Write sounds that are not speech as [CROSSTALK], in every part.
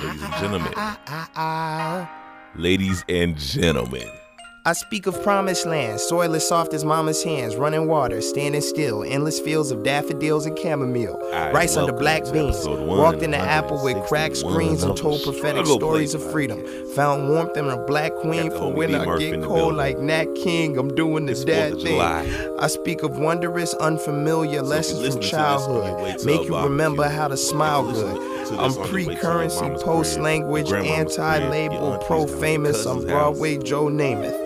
Ladies and gentlemen. Ah, ah, ah, Ladies and gentlemen. I speak of promised land, soil as soft as mama's hands, running water, standing still, endless fields of daffodils and chamomile, right, rice under black beans, walked in the apple with cracked screens and told prophetic stories of freedom, found warmth in a black queen for when I get cold like Nat King, I'm doing the dad thing. I speak of wondrous, unfamiliar if lessons from childhood, make you remember how to smile good. to I'm on your way to your pre-currency, post-language, crib, your grandmama's crib, your anti-label, pro-famous. I'm Broadway Joe Namath.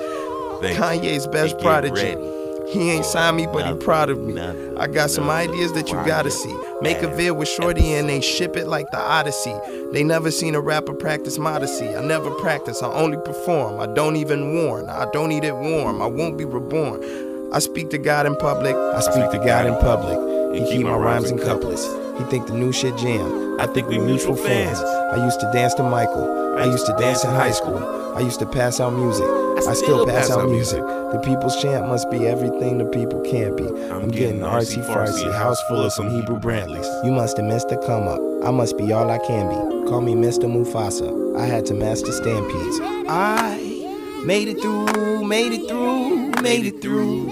Kanye's best prodigy. ready. He ain't signed me, but he proud of me. nothing, I got some nothing. ideas that you gotta see. Make a vid with Shorty and they ship it like the Odyssey. They never seen a rapper practice modesty. I never practice, I only perform. I don't even warn. I don't eat it warm. I won't be reborn. I speak to God in public. I speak to God in public. He keep my rhymes in couplets. He think the new shit jam. I think we mutual fans. I used to dance to Michael. I used to dance in high school. I used to pass out music. I still pass out music. The people's chant must be everything the people can't be. I'm getting artsy fartsy, house full of some Hebru Brantleys. You must have missed the come up. I must be all I can be. Call me Mr. Mufasa. I had to master stampedes. I made it through, made it through, made it through.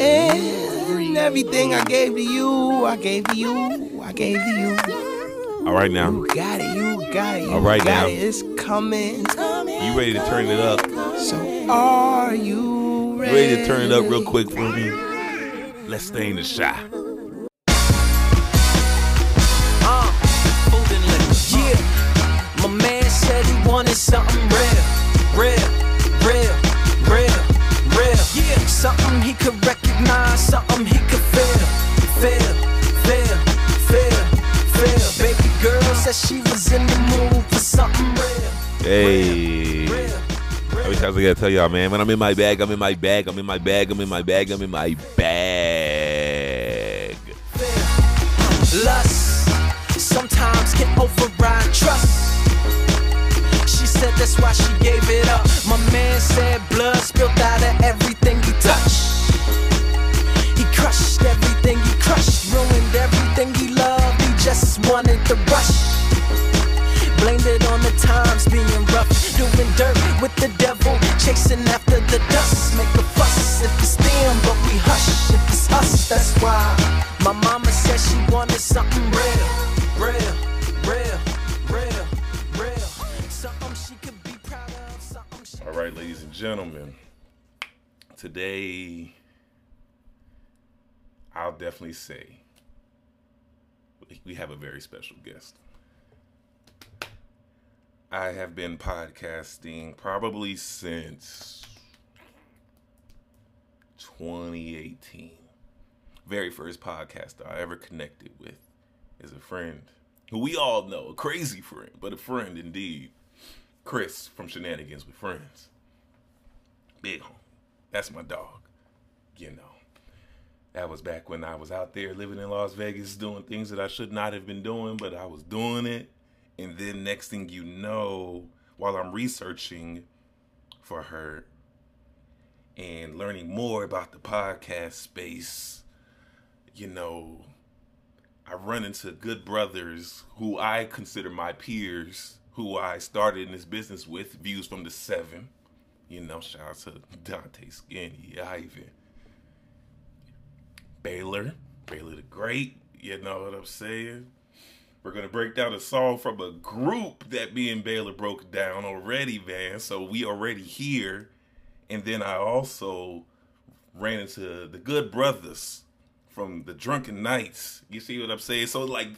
And everything I gave to you, I gave to you, I gave to you. All right now. You got it, you got it, you All right got now. it. It's coming. You ready to turn it up? So are you You ready? ready to turn it up real quick for me? Let's stay in the shot. Uh, food and liquor. Yeah, my man said he wanted something real, real, real, real, real. Yeah, something he could recognize, something he could feel, feel, feel, feel, feel. Baby girl said she was in the mood for something real. Hey. Times I gotta tell y'all, man? When I'm in my bag, I'm in my bag, I'm in my bag, I'm in my bag, I'm in my bag. Lust sometimes can override trust. She said that's why she gave it up. My man said blood spilled out of everything he touched. He crushed everything he crushed, ruined everything he loved. He just wanted the rush. Blamed it on the times being rough, doing dirt with the devil, chasing after the dust. Make a fuss if it's them, but we hush if it's us. That's why my mama said she wanted something real, real, All right, ladies and gentlemen. Today, I'll definitely say we have a very special guest. I have been podcasting probably since 2018. Very first podcaster I ever connected with is a friend who we all know, a crazy friend, but a friend indeed. Chris from Shenanigans with Friends. Big home. That's my dog. You know. That was back when I was out there living in Las Vegas doing things that I should not have been doing, but I was doing it. And then next thing you know, while I'm researching for her and learning more about the podcast space, you know, I run into good brothers who I consider my peers, who I started in this business with, Views from the Seven. You know, shout out to [LAUGHS] Dante Skinny, Ivan, Baylor, Baylor the Great. You know what I'm saying? We're gonna break down a song from a group that me and Baylor broke down already, man. So we already here. And then I also ran into the good brothers from the Drunken Nights. You see what I'm saying? So like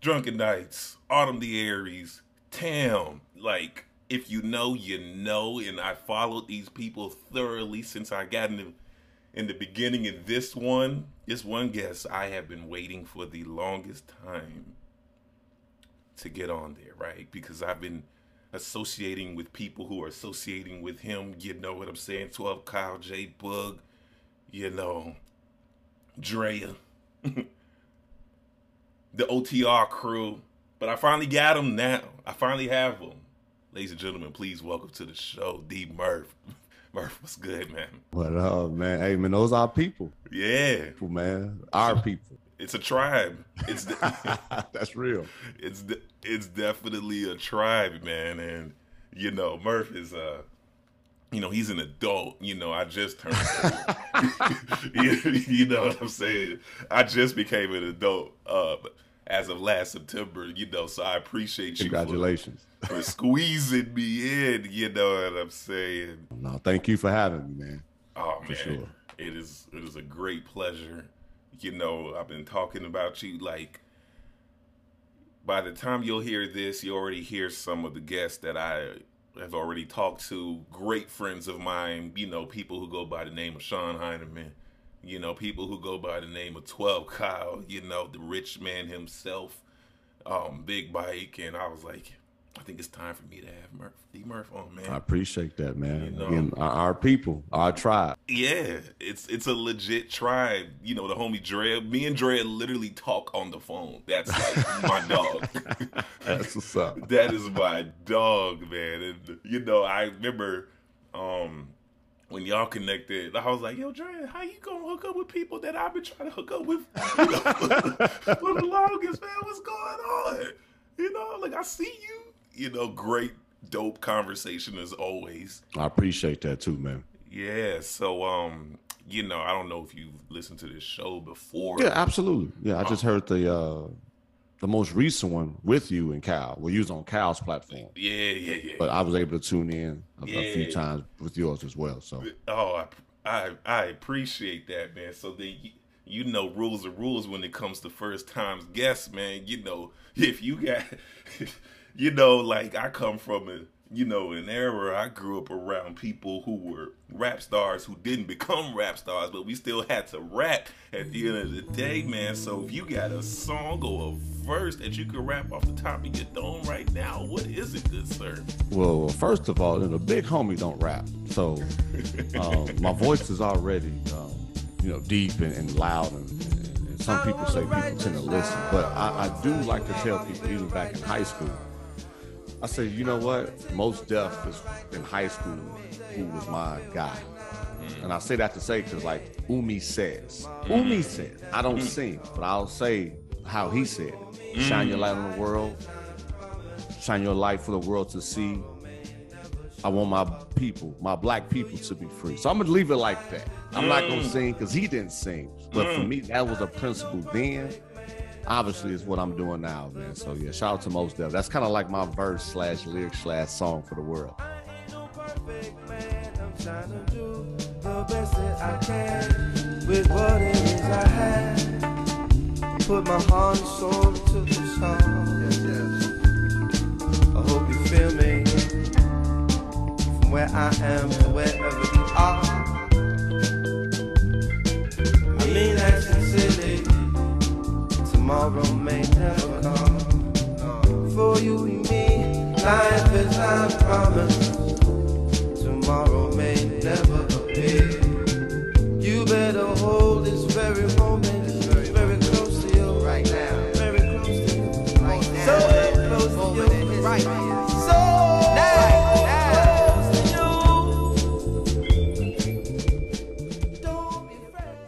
Drunken Nights, Autumn the Aries, Tam, like if you know, you know, and I followed these people thoroughly since I got in the in the beginning of this one, this one guest I have been waiting for the longest time to get on there, right? Because I've been associating with people who are associating with him, you know what I'm saying? 12 Kyle J Bug, you know, Drea, [LAUGHS] the OTR crew. But I finally got him now. I finally have him. Ladies and gentlemen, please welcome to the show, D Murph. [LAUGHS] Murph, what's good, man? What up, man? Hey, man, those are people, Yeah. people, man. Our people. it's a tribe. It's [LAUGHS] [LAUGHS] that's real. It's de- it's definitely a tribe, man. And you know, Murph is uh you know, he's an adult. You know, I just turned. you, you know what I'm saying? I just became an adult uh, as of last September. You know, so I appreciate you. Congratulations for, for squeezing me in. You know what I'm saying? No, thank you for having me, man. Oh man, sure. it is it is a great pleasure. You know, I've been talking about you like. By the time you'll hear this, you already hear some of the guests that I have already talked to great friends of mine, you know, people who go by the name of Sean Heineman, you know, people who go by the name of 12 Kyle, you know, the rich man himself, um, Big Bike. And I was like, I think it's time for me to have Murph, D Murph on, man. I appreciate that, man. You know, Again, our, our, people, our tribe. Yeah, it's it's a legit tribe. You know, the homie Dre, me and Dre literally talk on the phone. That's like my [LAUGHS] dog. [LAUGHS] That's what's up. that is my dog, man. And you know, I remember um when y'all connected, I was like, "Yo, Dre, how you gonna hook up with people that I've been trying to hook up with [LAUGHS] for the longest, man? What's going on? You know, like I see you you know, great, dope conversation as always. I appreciate that too, man. Yeah. So, um, you know, I don't know if you've listened to this show before. Yeah, absolutely. Yeah, I just heard the uh the most recent one with you and Cal. Well, you was on Cal's platform. Yeah, yeah, yeah. But I was able to tune in a, yeah. a few times with yours as well. So, oh, I, I, I appreciate that, man. So the you know rules are rules when it comes to first times guests, man. You know [LAUGHS] if you got [LAUGHS] you know, like I come from a you know an era I grew up around people who were rap stars who didn't become [LAUGHS] rap stars, but we still had to rap at the end of the day, man. So if you got a song or a verse that you can rap off the top of your dome right now, what is it, good sir? Well, first of all, the big homie don't rap, so [LAUGHS] um, my voice is already um, you know deep and, and loud and, and some people say people tend to listen, but I, I do like to tell people, even back in high school, I said, you know what? Mos Def is in high school who was my guy. Mm. And I say that to say because like Umi says, mm. Umi says, I don't mm. sing, but I'll say how he said it. Shine your light on the world. Shine your light for the world to see. I want my people, my black people to be free. So I'm gonna leave it like that. I'm not gonna sing because he didn't sing. But for me, that was a principle then obviously is what I'm doing now, man. So yeah, shout out to Mos Def. That's kind of like my verse slash lyric slash song for the world. With what it is I have, put my heart and soul into the song. Yes, yes. I hope you feel me from where I am to wherever you are. I mean tomorrow may never come. For you and me, life is not promised. Tomorrow may never appear. You better hold this very moment very close to you right now. Very close to you right now. So close to you right now. So close to you Don't be afraid.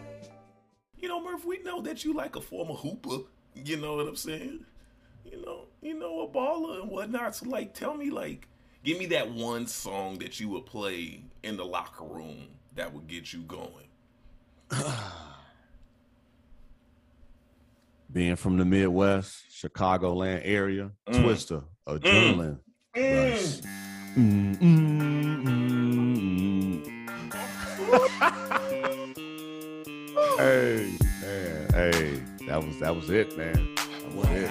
You know, Murph, we know that you like a former hooper. You know what I'm saying? You know, you know, a baller and whatnot. So like tell me like give me that one song that you would play in the locker room that would get you going. [SIGHS] Being from the Midwest, Chicagoland area, mm. Twista, Adrenaline, mm. Rush. Mm. mm, mm, mm. [LAUGHS] hey. Hey, that was that was it, man. That was it.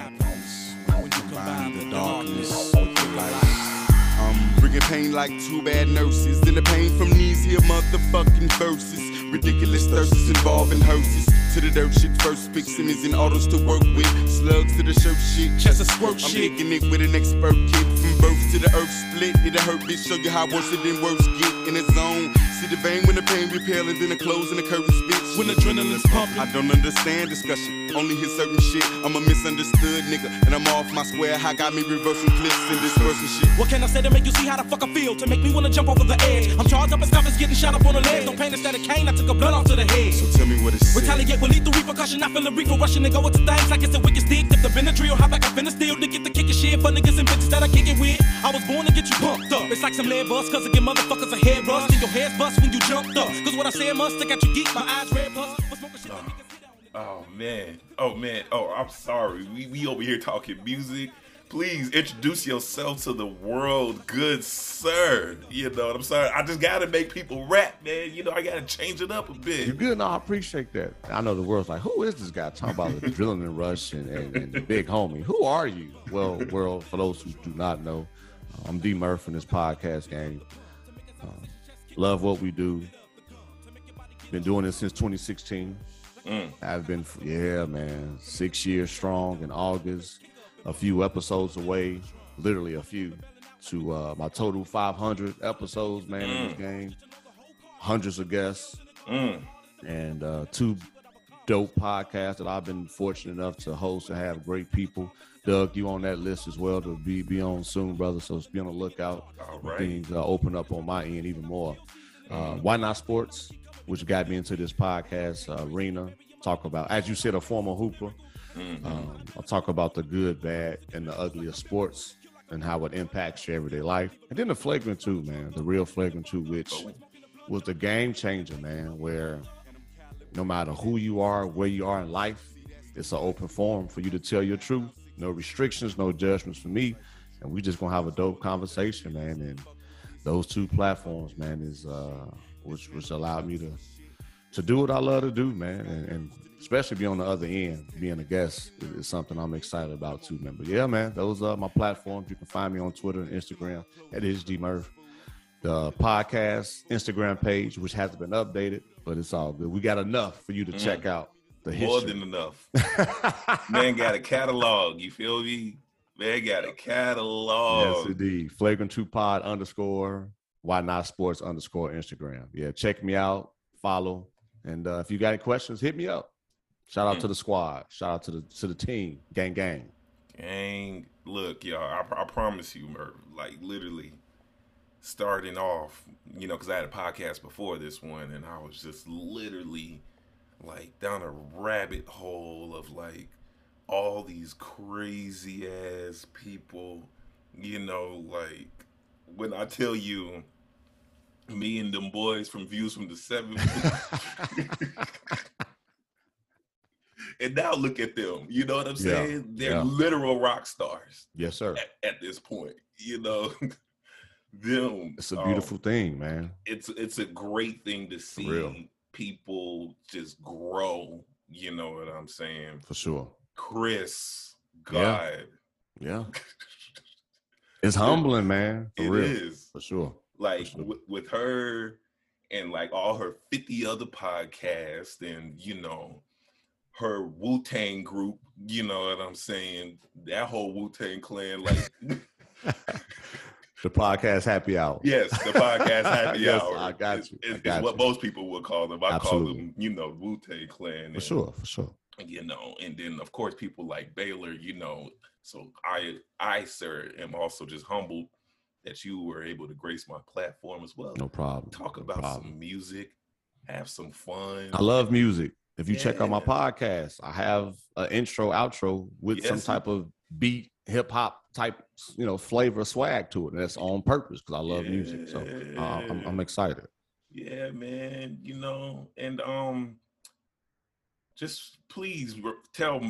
When you combine the darkness with the light. I'm bringing pain like two bad nurses. And the pain from these here motherfucking verses. Ridiculous thirsts involving hearses. To the dirt shit first, pick Simmons and autos to work with. Slugs to the shirt shit. Just a squirt I'm shit. I'm picking it with an expert kid. From birth to the earth split. It'll hurt, bitch. Show you how worse it than worse get in the zone. The vein when the pain repelling, then the clothes and the curtains, bitch. When adrenaline's pumping. I don't understand discussion. Only hear certain shit. I'm a misunderstood nigga. And I'm off my square. How got me reversing clips and dispersing shit. What can I say to make you see how the fuck I feel? To make me wanna jump off of the edge. I'm charged up and stuff is getting shot up on the leg. No pain instead of cane. I took a blood off to the head. So tell me what it's Retaliate with lethal repercussions concussion, I feel the reefer rushing and go into things like it's a wicked stick. If the Benadryl, how back I finna steal to get the kick kicking shit for niggas and bitches that I kick it with. I was born to get you pumped up. It's like some lead bust, cause it give motherfuckers a head rust. And your head's bust when you jumped up. Cause what I say must stick out your geek, my eyes red plus. For smoking shit that niggas hit out. Oh man. Oh man. Oh, I'm sorry. We we over here talking music. Please introduce yourself to the world, good sir. You know what I'm saying? I just gotta make people rap, man. You know, I gotta change it up a bit. You bit. good? No, I appreciate that. I know the world's like, who is this guy talking about the adrenaline rush and, and, and the big homie? Who are you? Well, world, for those who do not know, uh, I'm D Murph in this podcast game. Um, love what we do. Been doing this since 2016. I've been, yeah, man, six years strong in August. A few episodes away, literally a few, to uh, my total 500 episodes, man, in this game. Hundreds of guests Mm. and uh, two dope podcasts that I've been fortunate enough to host and have great people. Doug, you on that list as well to be be on soon, brother. So be on the lookout. All right. Things uh, open up on my end even more. Uh, Why not sports, which got me into this podcast uh, arena. Talk about, as you said, a former hooper. Um, I'll talk about the good, bad, and the ugly of sports and how it impacts your everyday life. And then the flagrant two, man, the real flagrant two, which was the game changer, man, where no matter who you are, where you are in life, it's an open forum for you to tell your truth. No restrictions, no judgments for me. And we just gonna have a dope conversation, man. And those two platforms, man, is uh which which allowed me to to do what I love to do, man. And, and especially be on the other end, being a guest is, is something I'm excited about too, man. But yeah, man, those are my platforms. You can find me on Twitter and Instagram at HG Murph the podcast Instagram page, which hasn't been updated, but it's all good. We got enough for you to check out the Mm. More history. than enough. Man got a catalog. You feel me? Man got a catalog. yes, indeed. Flagrant two pod underscore why not sports underscore Instagram. Yeah, check me out, follow, and uh, if you got any questions, hit me up. Shout out to the squad. Shout out to the to the team. Gang gang. Gang, look, y'all, I, I promise you, Murph, like literally starting off, you know, because I had a podcast before this one, and I was just literally like down a rabbit hole of like all these crazy ass people, you know, like when I tell you me and them boys from Views from the Seven. [LAUGHS] and now look at them. You know what I'm Yeah, saying? They're yeah. literal rock stars Yes, sir. at, at this point. You know, [LAUGHS] them. It's a um, beautiful thing, man. it's it's a great thing to see people just grow. You know what I'm saying? For sure. Chris, God, Yeah. [LAUGHS] It's humbling, man. For it real. is For sure. like sure. with, with her and like all her 50 other podcasts and you know her Wu-Tang group, you know what I'm saying? That whole Wu-Tang clan, like [LAUGHS] [LAUGHS] The podcast happy hour. yes, the podcast happy [LAUGHS] Yes, hour. I got you. I Is, is got what most people would call them. I call them, you know, Wu-Tang clan. For sure. For sure. You know, and then of course people like Baylor, you know. So I I sir am also just humbled that you were able to grace my platform as well. No problem. talk No about problem. some music, have some fun. I love music. If you check out my podcast, I have an intro, outro with some type of beat, hip hop type, you know, flavor swag to it. And that's on purpose because I love music. So uh, I'm, I'm excited. Yeah, man. You know, and um, just please tell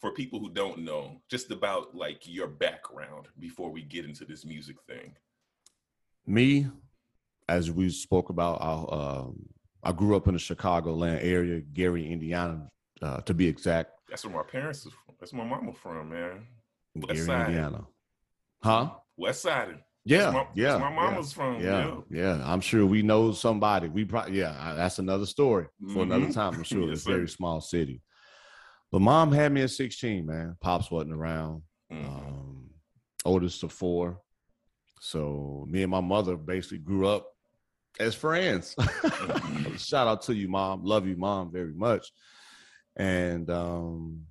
for people who don't know just about like your background before we get into this music thing. Me, as we spoke about, I, um, I grew up in the Chicagoland area, Gary, Indiana, uh, to be exact. That's where my parents is from. That's where my mama from, man. West Gary, Side. Indiana. Huh? West Side. Yeah, my, yeah, my yeah. mama's from. yeah, yeah. I'm sure we know somebody. We probably, yeah, that's another story for another Mhm. time. I'm [LAUGHS] sure Yes, it's a very small city. But mom had me at 16, man. Pops wasn't around. Mhm. Um, oldest of four. So me and my mother basically grew up as friends. [LAUGHS] Shout out to you, mom. Love you, mom, very much. And um,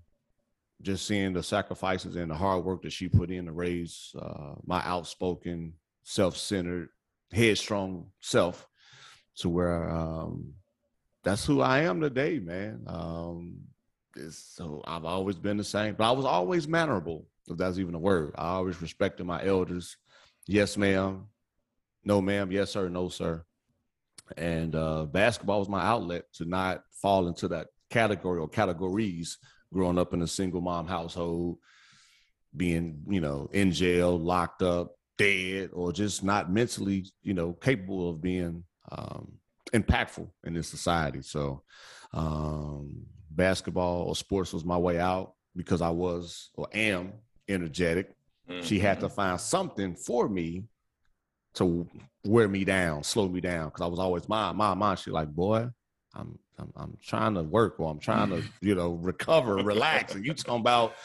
just seeing the sacrifices and the hard work that she put in to raise uh, my outspoken, self-centered, headstrong self to where um, that's who I am today, man. Um, so I've always been the same, but I was always mannerable, if that's even a word. I always respected my elders. Yes, ma'am. No, ma'am. Yes, sir. No, sir. And uh, basketball was my outlet to not fall into that category or categories growing up in a single mom household, being, you know, in jail, locked up, dead, or just not mentally, you know, capable of being um, impactful in this society. So, um, basketball or sports was my way out because I was or am energetic. Mm-hmm. She had to mm-hmm. find something for me to wear me down, slow me down, because I was always my my mom. She like, boy, I'm, I'm I'm trying to work or I'm trying to you know recover, relax, and you talking about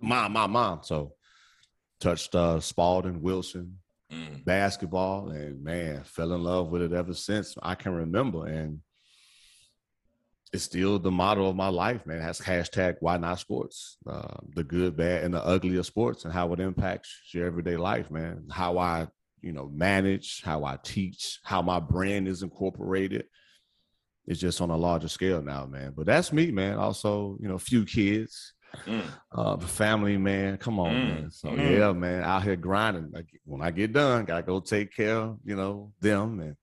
my my mom. So touched uh, Spalding, Wilson, mm. basketball, and man, fell in love with it ever since I can remember. And it's still the motto of my life, man. It has hashtag why not sports, uh, the good, bad, and the ugly of sports, and how it impacts your everyday life, man. How I, you know, manage, how I teach, how my brand is incorporated. It's just on a larger scale now, man. But that's me, man. Also, you know, a few kids, mm. uh, family, man. Come on, mm. man. So mm. yeah, man, out here grinding. Like when I get done, gotta go take care, of, you know, them and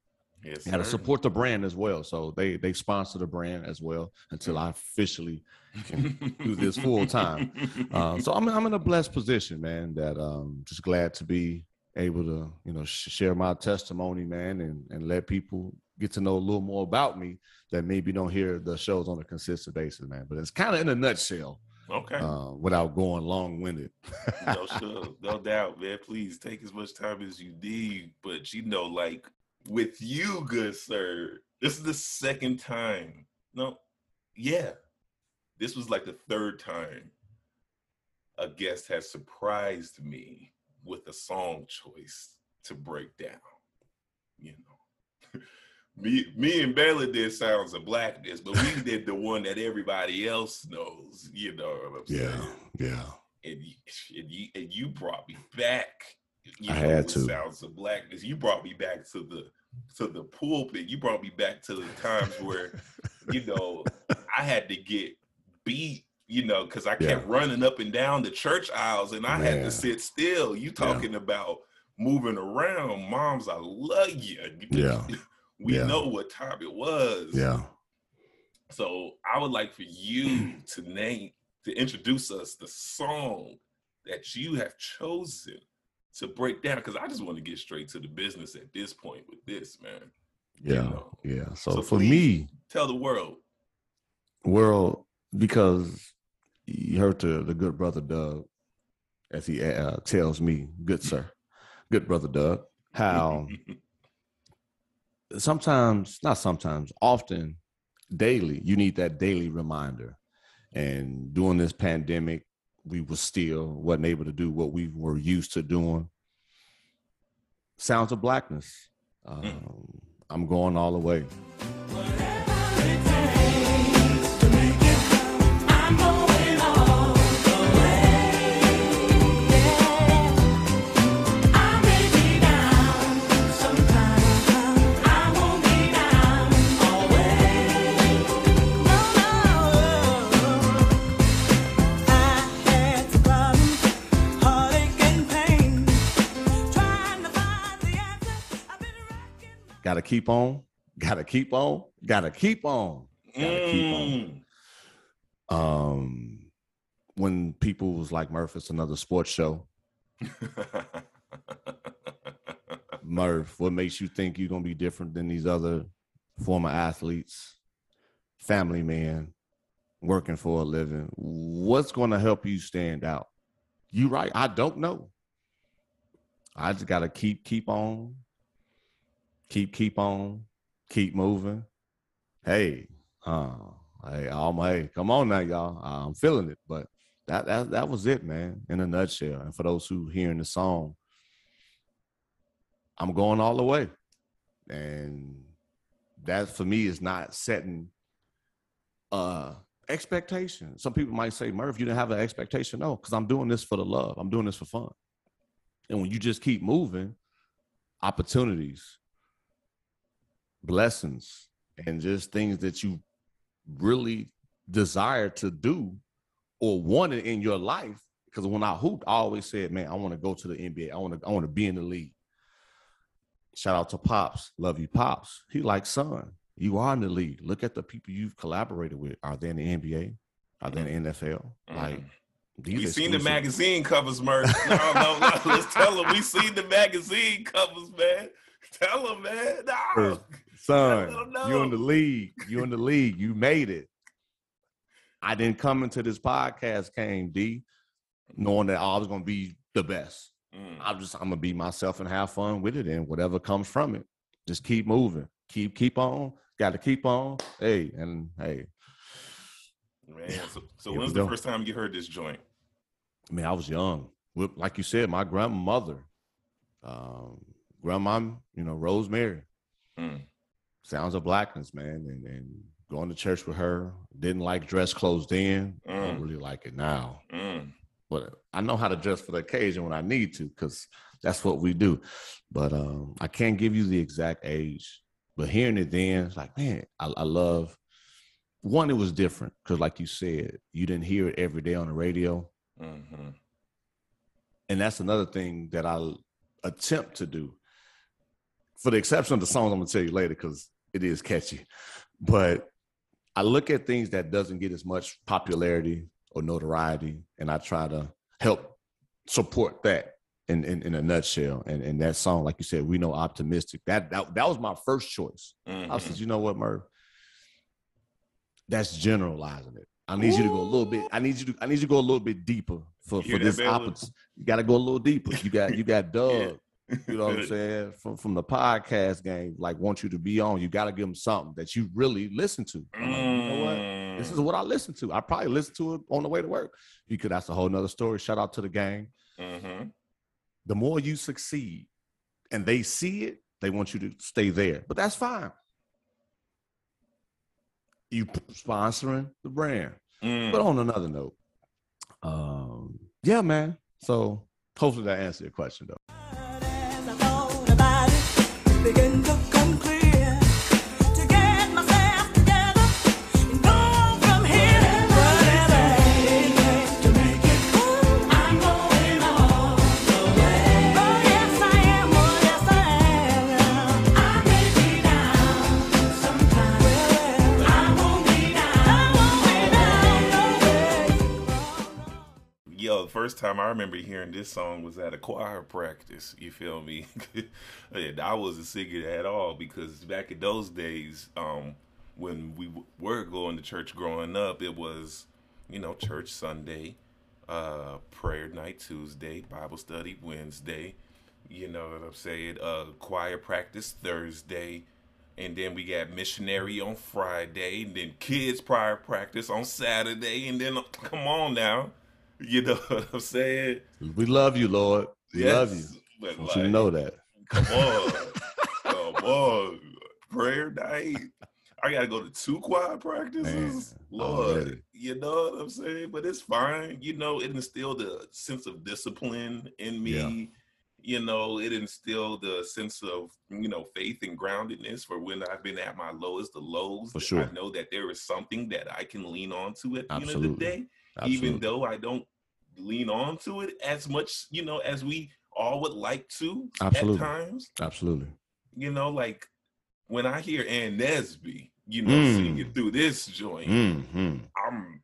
Yes, got to support the brand as well. So they they sponsor the brand as well until I officially can [LAUGHS] do this full time. Um, so I'm I'm in a blessed position, man. That um just glad to be able to you know sh- share my testimony, man, and and let people get to know a little more about me that maybe don't hear the shows on a consistent basis, man. But it's kind of in a nutshell. Okay. Uh, without going long winded. no, [LAUGHS] sure. No doubt, man. Please take as much time as you need. But you know, like with you, good sir, this is the second time. No, yeah, this was like the third time a guest has surprised me with a song choice to break down. You know, [LAUGHS] me, me and Baylor did Sounds of Blackness, but we [LAUGHS] did the one that everybody else knows. You know what I'm yeah, saying? Yeah, And you, and you, and you brought me back you I know, had to. Sounds of blackness. You brought me back to the to the pulpit. You brought me back to the times where, you know, [LAUGHS] I had to get beat, you know, because I kept yeah. running up and down the church aisles and I Man. had to sit still. You talking yeah. about moving around. Moms, I love you. [LAUGHS] Yeah. we yeah. know what time it was. Yeah. So I would like for you to name to introduce us the song that you have chosen to break down because I just want to get straight to the business at this point with this, man. Yeah, you know? yeah. So, so for me, tell the world, world, because you heard the the good brother Doug, as he uh, tells me, good sir, good brother Doug, how [LAUGHS] sometimes, not sometimes, often, daily, you need that daily reminder. And during this pandemic, we were still wasn't able to do what we were used to doing. Sounds of blackness. Hmm. Um, mm. I'm going all the way. Gotta keep on, gotta keep on, gotta keep on, gotta mm. keep on. Um, when people was like, Murph, it's another sports show. [LAUGHS] Murph, what makes you think you're gonna be different than these other former athletes, family man, working for a living? What's gonna help you stand out? You right, I don't know. I just gotta keep keep on, keep keep on, keep moving. Hey, uh, hey, I'm hey, come on now, y'all. I'm feeling it, but that that that was it, man, in a nutshell. And for those who hearing the song, I'm going all the way, and that for me is not setting uh expectation. Some people might say, Murph, you didn't have an expectation. No, because I'm doing this for the love. I'm doing this for fun. And when you just keep moving, opportunities, blessings and just things that you really desire to do or wanted in your life. Because when I hooped, I always said, man, I want to go to the NBA. I want to, I want to be in the league. Shout out to Pops. Love you, Pops. He like, son, you are in the league. Look at the people you've collaborated with. Are they in the NBA? Are they in the mm-hmm. NFL? Mm-hmm. Like these We seen the magazine covers, Murph. [LAUGHS] No, no, no. Let's tell them we seen the magazine covers, man. Tell them, man. No. Son, [LAUGHS] you in the league. [LAUGHS] You in the league. You made it. I didn't come into this podcast, came D, knowing that I was gonna be the best. Mm. I'm just I'm gonna be myself and have fun with it, and whatever comes from it, just keep moving, keep keep on. Got to keep on. Hey, and hey, Man, so, [SIGHS] so when's the first time you heard this joint? I mean, I was young. Like you said, my grandmother, um, grandma, you know, Rosemary, Mm. Sounds of blackness, man, and, and going to church with her. Didn't like dress clothes then. I don't Mm. really like it now. Mm. But I know how to dress for the occasion when I need to, because that's what we do. But um, I can't give you the exact age. But hearing it then, it's like, man, I, I love. One, it was different because, like you said, you didn't hear it every day on the radio. hmm and that's another thing that I attempt to do. For the exception of the songs I'm gonna tell you later, because it is catchy. But I look at things that doesn't get as much popularity or notoriety, and I try to help support that in, in, in a nutshell. And and that song, like you said, we know optimistic. That that, that was my first choice. I Mhm. said, you know what, Murph? That's generalizing it. I need you to go a little bit. I need you to. I need you to go a little bit deeper for, You for this opposite. You got to go a little deeper. You got you got [LAUGHS] Doug. You know what I'm [LAUGHS] saying from from the podcast game. Like want you to be on. You got to give them something that you really listen to. Like, you know what? This is Mm. what I listen to. I probably listen to it on the way to work. You could. That's a whole nother story. Shout out to the gang. Mhm. The more you succeed, and they see it, they want you to stay there. But that's fine. You sponsoring the brand. Mm. But on another note, um, yeah, man. So hopefully that answered your question though. It, began to come first time I remember hearing this song was at a choir practice. You feel me? [LAUGHS] and I wasn't singing at all because back in those days, um, when we w- were going to church growing up, it was, you know, church Sunday, uh, prayer night Tuesday, Bible study Wednesday. You know what I'm saying? Uh, choir practice Thursday. And then we got missionary on Friday, and then kids prior practice on Saturday, and then come on now, you know [LAUGHS] what I'm saying? We love you, Lord. We love you. But want you know that. Come on, [LAUGHS] come on, prayer night. I gotta go to two choir practices, Man, Lord. already. You know what I'm saying? But it's fine. You know, it instilled a sense of discipline in me. Yeah. You know, it instilled a sense of you know faith and groundedness for when I've been at my lowest of lows. For sure. I know that there is something that I can lean on to at the end of the day Absolutely. even though I don't lean on to it as much, you know, as we all would like to Absolutely. at times. Absolutely. You know, like when I hear Ann Nesby, you know, Mm. singing through this joint, hmm I'm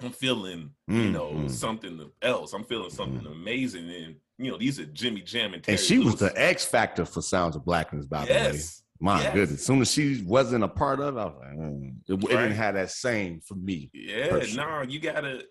I'm feeling, you know, Mhm. something else. I'm feeling something amazing. And you know, these are Jimmy Jam and Terry And she was the X factor for Sounds of Blackness, by the way. yes. My yes. goodness. As soon as she wasn't a part of it, I was like, mm. it, it didn't have that same for me. Yeah, no, you gotta,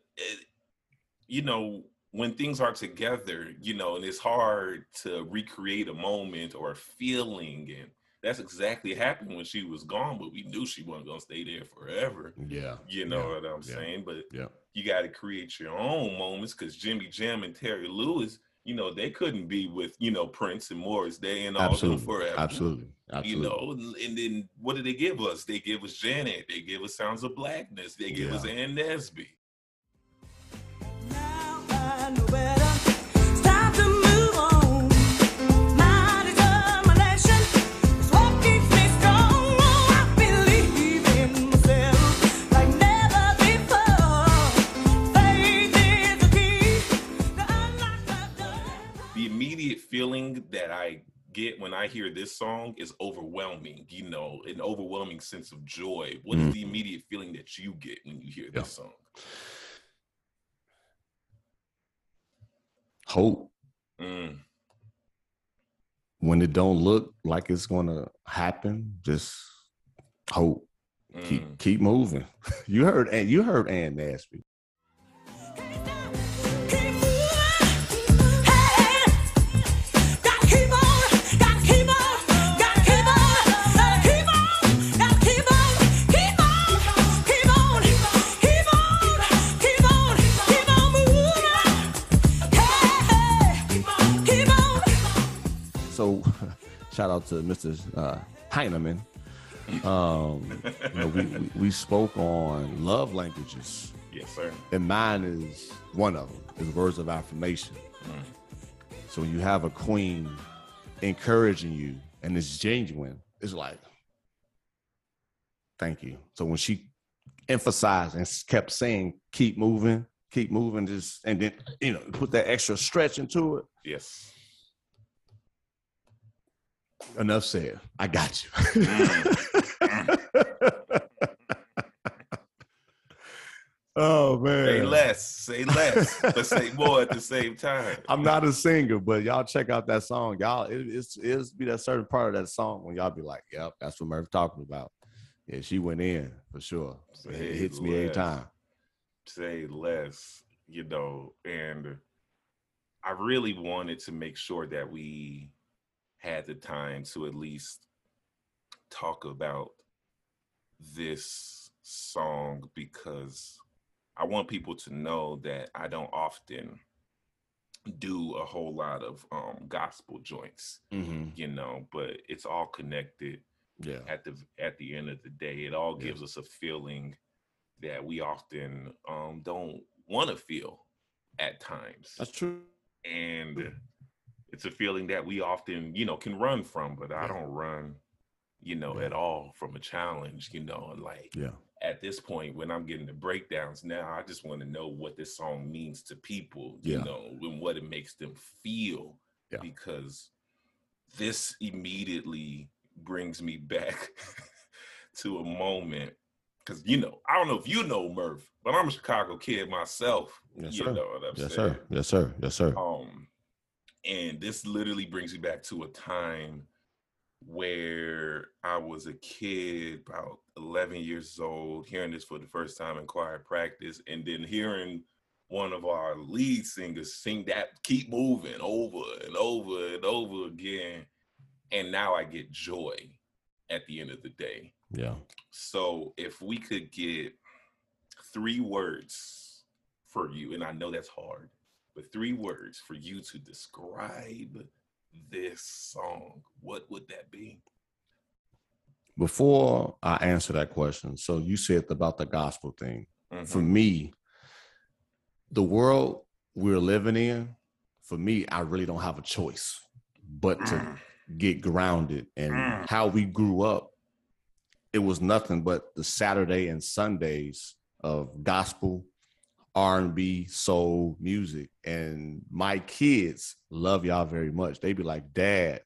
you know, when things are together, you know, and it's hard to recreate a moment or a feeling, and that's exactly happened when she was gone. But we knew she wasn't gonna stay there forever. Yeah. You know Yeah, what I'm yeah, saying? But Yeah. you got to create your own moments because Jimmy Jam and Terry Lewis, you know, they couldn't be with you know Prince and Morris Day and all Absolutely. forever. Absolutely. Absolutely. You know, and, and then what did they give us? They give us Janet. They give us Sounds of Blackness. They give us Yeah. Ann Nesby get when I hear this song is overwhelming, you know, an overwhelming sense of joy. What is mm. the immediate feeling that you get when you hear yeah. this song? Hope Mm, when it don't look like it's gonna happen, just hope. mm. Keep keep moving. [LAUGHS] you heard and you heard Ann Nesby. So [LAUGHS] shout out to Mr. Uh, Heineman. Um, you know, we, we, we spoke on love languages, Yes, sir. and mine is one of them. Is words of affirmation. So when you have a queen encouraging you, and it's genuine, it's like, thank you. So when she emphasized and kept saying, "Keep moving, keep moving," just and then you know put that extra stretch into it. Yes. Enough said. I got you. [LAUGHS] oh man. Say less, say less, but say more at the same time. [LAUGHS] I'm not a singer, but y'all check out that song. Y'all, it, it's it's be that certain part of that song when y'all be like, "Yep, that's what Murph talking about." Yeah, she went in for sure. It Say hits me every time. say less, you know, and I really wanted to make sure that we had the time to at least talk about this song because I want people to know that I don't often do a whole lot of um gospel joints, Mm-hmm. you know, but it's all connected Yeah, at the at the end of the day it all Yeah. gives us a feeling that we often um don't want to feel at times that's true. and it's a feeling that we often you know can run from but i don't run you know Yeah. at all from a challenge you know and like Yeah, at this point when i'm getting the breakdowns now i just want to know what this song means to people Yeah. you know and what it makes them feel Yeah. because this immediately brings me back [LAUGHS] to a moment because you know i don't know if you know murph but i'm a chicago kid myself Yes, you sir. know what i'm yes, saying sir. Yes, sir. Yes, sir. um, and this literally brings me back to a time where I was a kid, about 11 years old, hearing this for the first time in choir practice, and then hearing one of our lead singers sing that keep moving over and over and over again. And now I get joy at the end of the day. Yeah. So if we could get three words for you, and I know that's hard, but three words for you to describe this song, what would that be? Before I answer that question, so you said about the gospel thing. For Mhm. me, the world we're living in, for me, I really don't have a choice but to Mm. get grounded and Mm. how we grew up. It was nothing but the Saturday and Sundays of gospel, R&B, soul music. And my kids love y'all very much. They be like, Dad,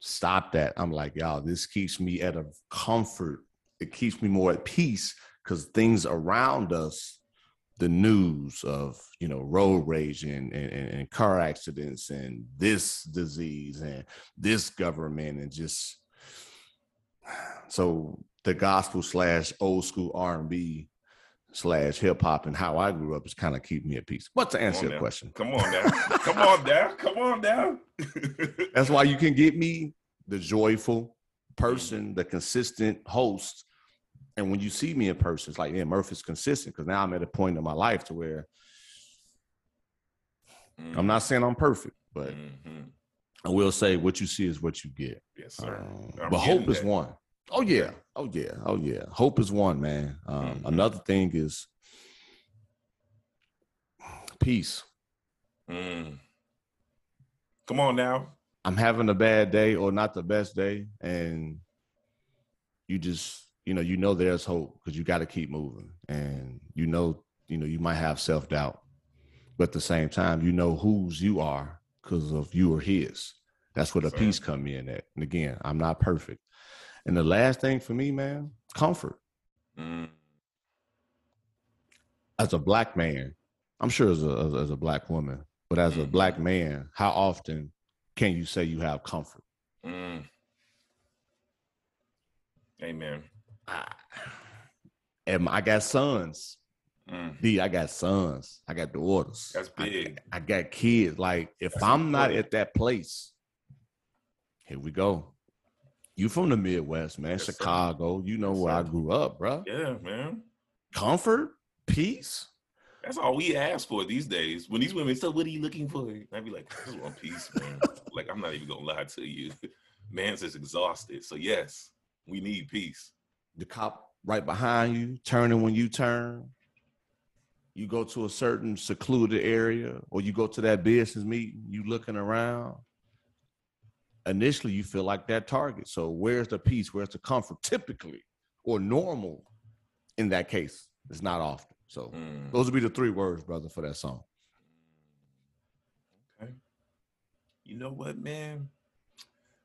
stop that. I'm like, y'all, this keeps me at a comfort. It keeps me more at peace because things around us, the news of you know road rage and, and, and and car accidents and this disease and this government and just [SIGHS] so the gospel slash old school R&B slash hip hop and how I grew up is kind of keep me at peace. But to answer on your question, Come on now. Come on now. Come on now. [LAUGHS] that's why you can get me the joyful person, the consistent host. And when you see me in person, it's like, yeah, Murphy's consistent because now I'm at a point in my life to where I'm not saying I'm perfect, but Mhm. I will say what you see is what you get. Yes, sir. Um, but hope getting is one. Oh yeah. Oh yeah. Oh yeah. Hope is one, man. Um, Mhm. Another thing is peace. Mm. Come on now. I'm having a bad day or not the best day, and you just, you know, you know there's hope because you got to keep moving, and you know, you know, you might have self doubt, but at the same time, you know whose you are, because of you or his. That's where the peace come in at. And again, I'm not perfect. And the last thing for me, man, comfort. Mm. As a black man, I'm sure as a as, a black woman, but as a Mhm. black man, how often can you say you have comfort? Mm. Amen. And I got sons. Mm. D, I got sons. I got daughters. That's I- big. I, got kids. Like if That's I'm not at that place, here we go. You from the Midwest, man, Yes, sir. Chicago. You know Yes, where I grew up, bro. Yeah, man. Comfort, peace. That's all we ask for these days. When these women say, "What are you looking for?" I'd be like, "I just want peace, man." [LAUGHS] like I'm not even gonna lie to you. Man's just exhausted. So yes, we need peace. The cop right behind you, turning when you turn. You go to a certain secluded area, or you go to that business meeting. You looking around. Initially, you feel like that target. So where's the peace? Where's the comfort? Typically, or normal, in that case, it's not often. So Mm. those would be the three words, brother, for that song. Okay. You know what, man?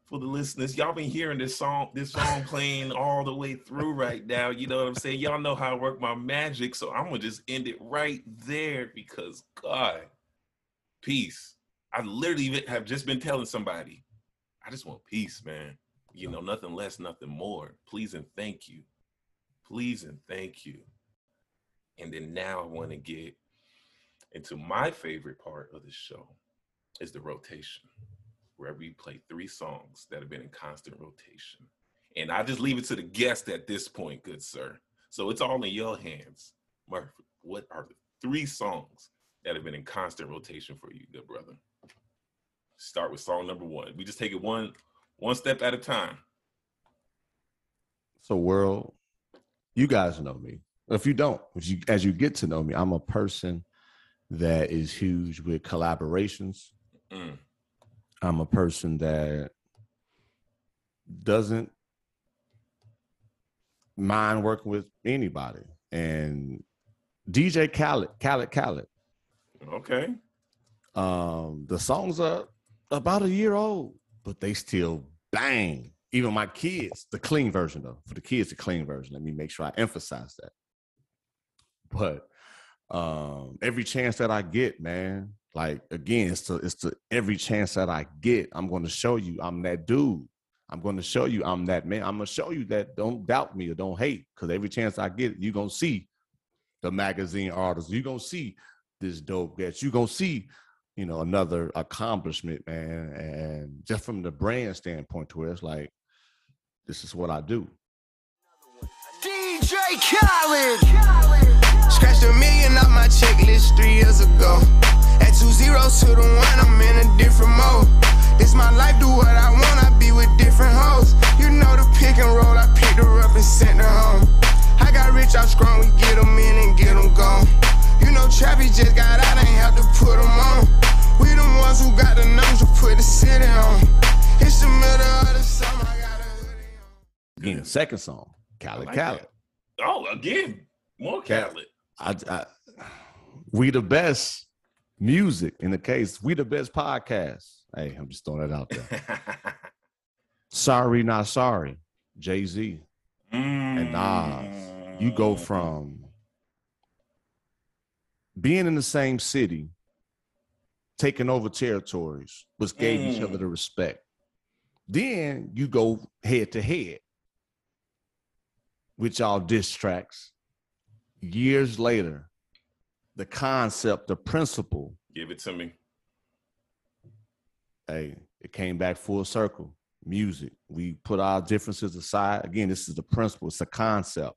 For the listeners, y'all been hearing this song, this song playing all the way through right now. You know what I'm saying? Y'all know how I work my magic, so I'm gonna just end it right there because God, peace. I literally have just been telling somebody, I just want peace, man. You know, nothing less, nothing more. Please and thank you. Please and thank you. And then now I want to get into my favorite part of the show is the rotation, where we play three songs that have been in constant rotation. And I just leave it to the guest at this point, good sir. So it's all in your hands. Murphy, what are the three songs that have been in constant rotation for you, good brother? Start with song number one. We just take it one one step at a time. So, world, you guys know me. If you don't, if you, as you get to know me, I'm a person that is huge with collaborations. Mm, I'm a person that doesn't mind working with anybody. And DJ Khaled, Khaled, Khaled. okay. Um, the songs are about a year old, but they still bang. Even my kids, the clean version though. For the kids, the clean version. Let me make sure I emphasize that. But um, every chance that I get, man, like again, it's to it's the every chance that I get, I'm going to show you I'm that dude. I'm going to show you I'm that man. I'm going to show you that don't doubt me or don't hate, because every chance I get, you're gonna see the magazine artists. You're gonna see this dope gets. You're gonna see you know, another accomplishment, man. And just from the brand standpoint, to where it's like, this is what I do. DJ Khaled. Scratched a million off my checklist three years ago. At two zeros to the one, I'm in a different mode. This my life, do what I want, I be with different hoes. You know the pick and roll, I picked her up and sent her home. I got rich out strong, we get them in and get them gone. You know Trappy just got out, ain't have to put them on. We the ones who got the numbers to put the city on. It's the middle of the summer, I got a hoodie on. Again, second song, Khaled like Khaled. that. Oh, again, more Cal- Khaled. I, I, we the best music in the case. We the best podcast. Hey, I'm just throwing that out there. [LAUGHS] sorry, not sorry. Jay Z and Nas. You go Mm. from being in the same city, taking over territories, which gave each other Mm. the respect. Then you go head to head, which all diss tracks. Years later, the concept, the principle, Give it to me. hey, it came back full circle. Music. We put our differences aside. Again, this is the principle, it's a concept.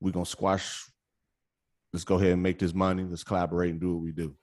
We're gonna squash. Let's go ahead and make this money. Let's collaborate and do what we do.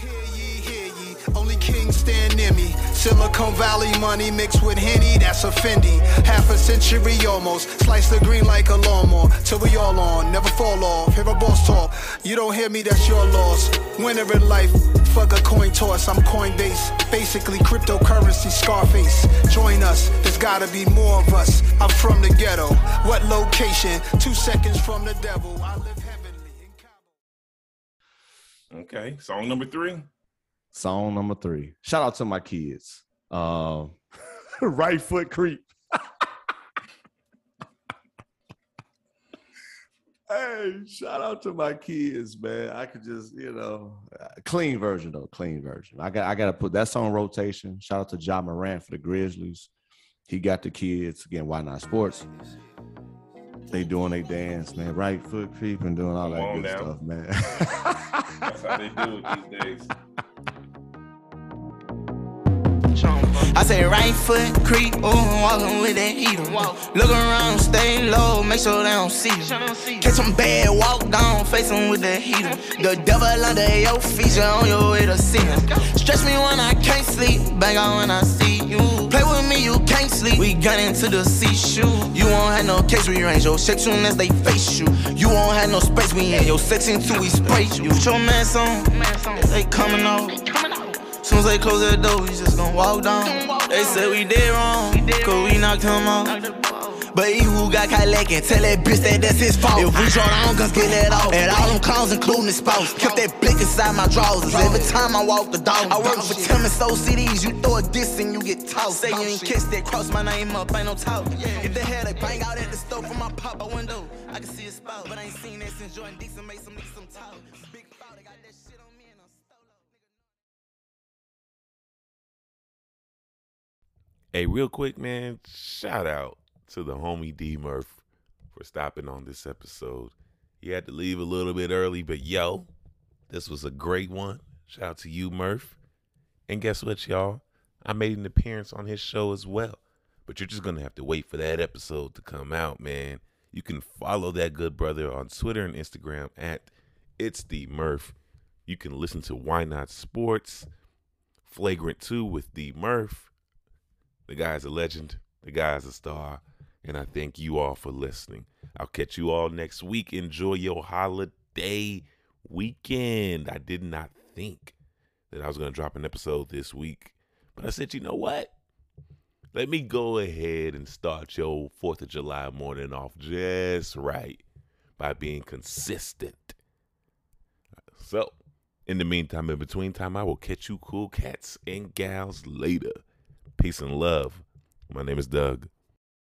Hear ye, hear ye, only kings stand near me. Silicon Valley money mixed with Henny, that's a Fendi. Half a century almost, slice the green like a lawnmower. Till we all on, never fall off. Hear a boss talk, you don't hear me, that's your loss. Winner in life, fuck a coin toss, I'm Coinbase. Basically cryptocurrency, Scarface. Join us, there's gotta be more of us. I'm from the ghetto. What location? Two seconds from the devil. I live heavenly in Cabo. Okay, song number three. Song number three. Shout out to my kids. Um, [LAUGHS] right foot creep. Hey, shout out to my kids, man. I could just, you know, clean version though, clean version. I got, I got to put that song rotation. Shout out to Ja Morant for the Grizzlies. He got the kids again. Why not sports? They doing their dance, man. Right foot creeping, doing all Come that good now. stuff, man. [LAUGHS] That's how they do it these days. [LAUGHS] I say right foot creep, ooh, walking with that heater. Look around, stay low, make sure they don't see you. Catch them bad, walk down, face 'em with that heater. The devil under your feet, you on your way to him. Stretch me when I can't sleep, bang out when I see you. Play with me, you can't sleep. We got into the sea shoe. You won't have no case rearrange your shake soon as they face you. You won't have no space, we in your section till we spray you. Put your mask on, they coming out. Soon as they close that door, we just gon' walk down. They said we did wrong, cause we knocked him out. But he who got caught lacking, tell that bitch that that's his fault. If we draw down guns, get let off. And all them clowns, including the spouse. Kept that blick inside my drawers. Every time I walk the dog. I work for Tim and Soul CDs. You throw a diss and you get tossed. Say you ain't kissed that, cross my name up, ain't no talk. If they had a bang out at the stove from my pop out window, I can see a spout. But I ain't seen that since Jordan Dixon made some niggas some talk. Big foul, they got that shit on me Hey, real quick, man, shout out to the homie D Murph for stopping on this episode. He had to leave a little bit early, but yo, this was a great one. Shout out to you, Murph. And guess what, y'all? I made an appearance on his show as well. But you're just going to have to wait for that episode to come out, man. You can follow that good brother on Twitter and Instagram at It's D Murph. You can listen to Why Not Sports, Flagrant 2 with D Murph. The guy's a legend. The guy's a star. And I thank you all for listening. I'll catch you all next week. Enjoy your holiday weekend. I did not think that I was going to drop an episode this week. But I said, you know what? Let me go ahead and start your 4th of July morning off just right by being consistent. So, in the meantime, in between time, I will catch you cool cats and gals later. Peace and love. My name is Doug.